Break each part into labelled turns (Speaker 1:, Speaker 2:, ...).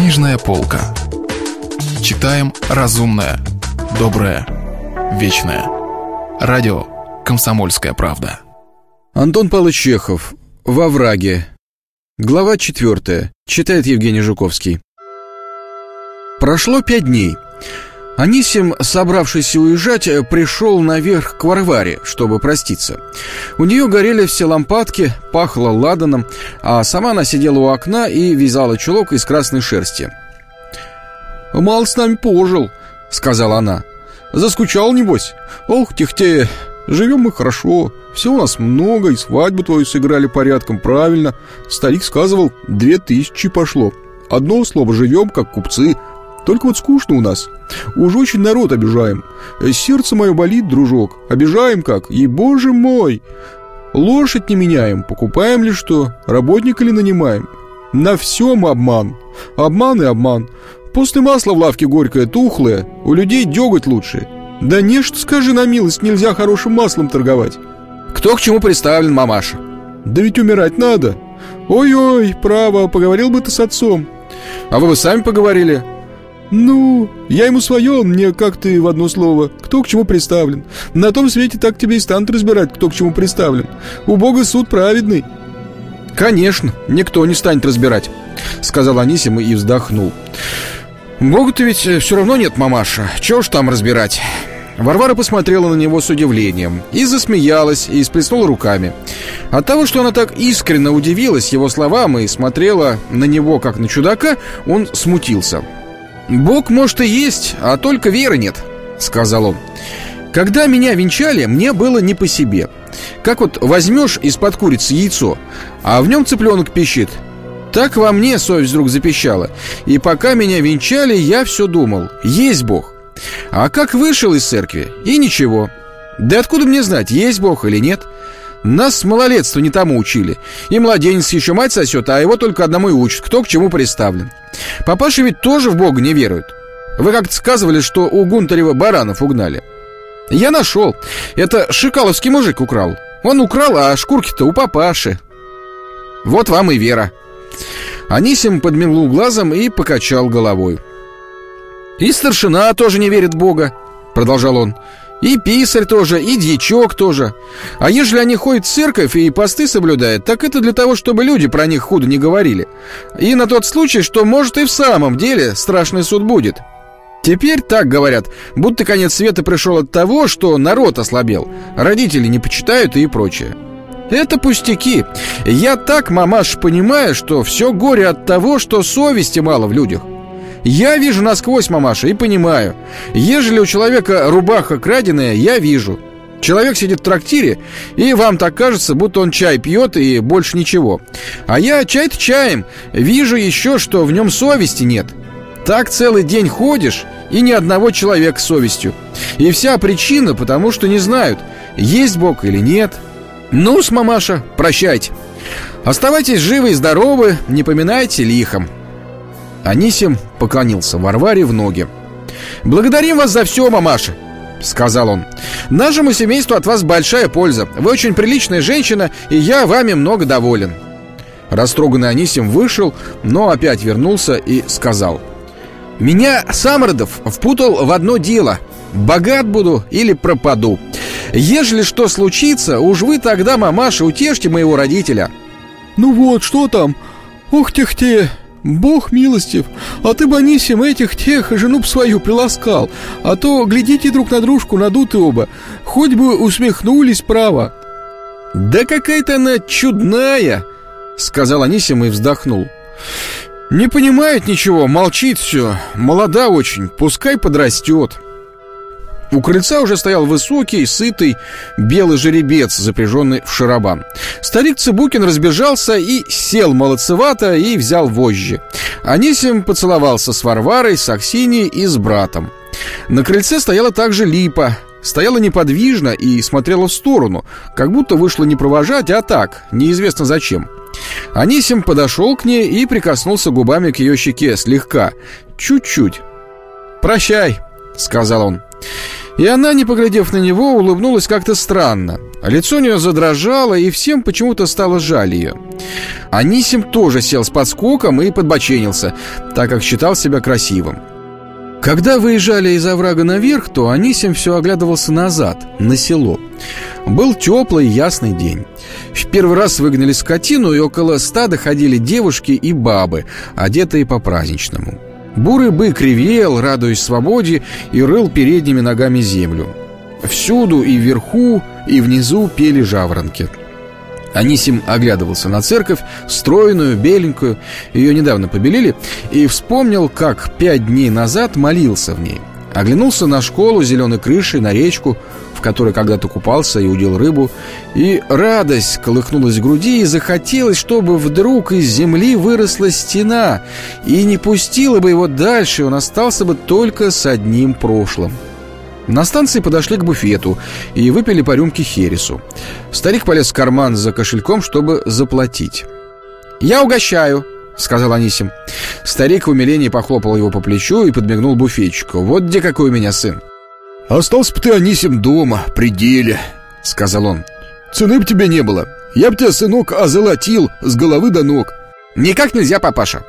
Speaker 1: Книжная полка. Читаем разумное, доброе, вечное. Радио «Комсомольская правда».
Speaker 2: Антон Павлович Чехов. «Во враге». Глава четвертая. Читает Евгений Жуковский. Прошло пять дней. Анисим, собравшийся уезжать, пришел наверх к Варваре, чтобы проститься. У нее горели все лампадки, пахло ладаном, а сама она сидела у окна и вязала чулок из красной шерсти. «Мал с нами пожил», — сказала она. «Заскучал, небось? Ох, техте, живем мы хорошо, все у нас много, и свадьбу твою сыграли порядком, правильно. Старик сказывал, две тысячи пошло. Одно слово, живем, как купцы, только вот скучно у нас. Уж очень народ обижаем. Сердце мое болит, дружок. Обижаем как? И, боже мой! Лошадь не меняем, покупаем ли что, работника ли нанимаем. На всем обман. Обман и обман. После масла в лавке горькое, тухлое, у людей деготь лучше. Да не что, скажи на милость, нельзя хорошим маслом торговать.
Speaker 3: Кто к чему представлен, мамаша?
Speaker 2: Да ведь умирать надо. Ой-ой, право, поговорил бы ты с отцом.
Speaker 3: А вы бы сами поговорили.
Speaker 2: «Ну, я ему свое, мне как ты в одно слово. Кто к чему представлен? На том свете так тебе и станут разбирать, кто к чему представлен. У Бога суд праведный».
Speaker 3: «Конечно, никто не станет разбирать», — сказал Анисим и вздохнул. «Бога-то ведь все равно нет, мамаша. Чего ж там разбирать?» Варвара посмотрела на него с удивлением и засмеялась, и сплеснула руками. От того, что она так искренне удивилась его словам и смотрела на него как на чудака, он смутился. «Бог, может, и есть, а только веры нет», — сказал он. «Когда меня венчали, мне было не по себе. Как вот возьмешь из-под курицы яйцо, а в нем цыпленок пищит. Так во мне совесть вдруг запищала. И пока меня венчали, я все думал, есть Бог. А как вышел из церкви, и ничего. Да откуда мне знать, есть Бог или нет?» Нас с малолетства не тому учили. И младенец еще мать сосет, а его только одному и учат, кто к чему представлен. Папаша ведь тоже в Бога не верует. Вы как-то сказывали, что у Гунтарева баранов угнали. Я нашел. Это шикаловский мужик украл. Он украл, а шкурки-то у папаши. Вот вам и вера. Анисим подмигнул глазом и покачал головой. «И старшина тоже не верит в Бога», — продолжал он. И писарь тоже, и дьячок тоже. А ежели они ходят в церковь и посты соблюдают, так это для того, чтобы люди про них худо не говорили. И на тот случай, что, может, и в самом деле страшный суд будет. Теперь так говорят, будто конец света пришел от того, что народ ослабел, родители не почитают и прочее. Это пустяки. Я так, мамаш, понимаю, что все горе от того, что совести мало в людях. Я вижу насквозь, мамаша, и понимаю. Ежели у человека рубаха краденая, я вижу. Человек сидит в трактире, и вам так кажется, будто он чай пьет и больше ничего. А я чай-то чаем, вижу еще, что в нем совести нет. Так целый день ходишь, и ни одного человека с совестью. И вся причина, потому что не знают, есть Бог или нет. Ну-с, мамаша, прощайте. Оставайтесь живы и здоровы, не поминайте лихом. Анисим поклонился Варваре в ноги. «Благодарим вас за все, мамаша!» — сказал он. «Нашему семейству от вас большая польза. Вы очень приличная женщина, и я вами много доволен». Растроганный Анисим вышел, но опять вернулся и сказал. «Меня Самородов впутал в одно дело. Богат буду или пропаду. Ежели что случится, уж вы тогда, мамаша, утешьте моего родителя».
Speaker 2: «Ну вот, что там? Ух, тех-те!» Бог милостив, а ты бы, Анисим, этих тех жену б свою приласкал, а то глядите друг на дружку, надуты оба, хоть бы усмехнулись право».
Speaker 3: «Да какая-то она чудная!» — сказал Анисим и вздохнул. «Не понимает ничего, молчит все, молода очень, пускай подрастет». У крыльца уже стоял высокий, сытый, белый жеребец, запряженный в шарабан. Старик Цыбукин разбежался и сел молодцевато и взял вожжи. Анисим поцеловался с Варварой, с Аксиньей и с братом. На крыльце стояла также липа, стояла неподвижно и смотрела в сторону, как будто вышла не провожать, а так, неизвестно зачем. Анисим подошел к ней и прикоснулся губами к ее щеке слегка, чуть-чуть. «Прощай», — сказал он. И она, не поглядев на него, улыбнулась как-то странно. Лицо у нее задрожало, и всем почему-то стало жаль ее. Анисим тоже сел с подскоком и подбоченился, так как считал себя красивым. Когда выезжали из оврага наверх, то Анисим все оглядывался назад, на село. Был теплый ясный день. В первый раз выгнали скотину, и около стада ходили девушки и бабы, одетые по-праздничному. Бурый бык ревел, радуясь свободе, и рыл передними ногами землю. Всюду и вверху, и внизу пели жаворонки. Анисим оглядывался на церковь, стройную, беленькую, ее недавно побелили, и вспомнил, как пять дней назад молился в ней. Оглянулся на школу зеленой крышей, на речку, в которой когда-то купался и удил рыбу, и радость колыхнулась в груди, и захотелось, чтобы вдруг из земли выросла стена, и не пустила бы его дальше, он остался бы только с одним прошлым. На станции подошли к буфету и выпили по рюмке хересу. Старик полез в карман за кошельком, чтобы заплатить. «Я угощаю», — сказал Анисим. Старик в умилении похлопал его по плечу и подмигнул буфетчику. «Вот где какой у меня сын!»
Speaker 4: «Остался бы ты, Анисим, дома, при деле», — сказал он. «Цены бы тебе не было. Я бы тебя, сынок, озолотил с головы до ног».
Speaker 3: «Никак нельзя, папаша».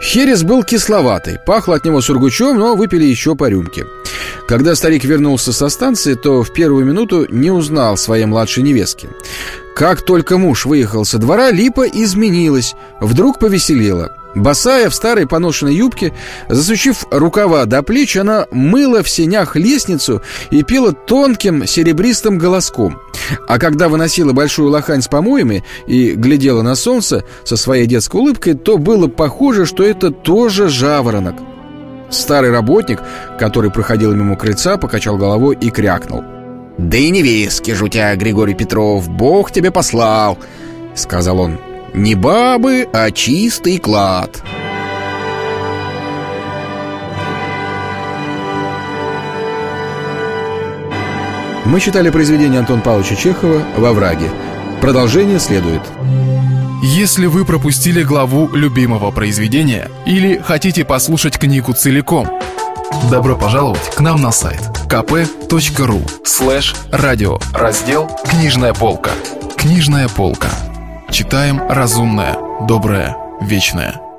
Speaker 3: Херес был кисловатый, пахло от него сургучом, но выпили еще по рюмке. Когда старик вернулся со станции, то в первую минуту не узнал своей младшей невестки. Как только муж выехал со двора, Липа изменилась, вдруг повеселела. Босая в старой поношенной юбке, засучив рукава до плеч, она мыла в сенях лестницу и пела тонким серебристым голоском. А когда выносила большую лохань с помоями и глядела на солнце со своей детской улыбкой, то было похоже, что это тоже жаворонок. Старый работник, который проходил мимо крыльца, покачал головой и крякнул.
Speaker 5: «Да и невестки тебя, Григорий Петров, Бог тебе послал!» — сказал он. «Не бабы, а чистый клад!»
Speaker 3: Мы читали произведение Антона Павловича Чехова «Во враге». Продолжение следует.
Speaker 1: Если вы пропустили главу любимого произведения или хотите послушать книгу целиком, добро пожаловать к нам на сайт kp.ru слэш радио раздел «Книжная полка». Книжная полка. Читаем разумное, доброе, вечное.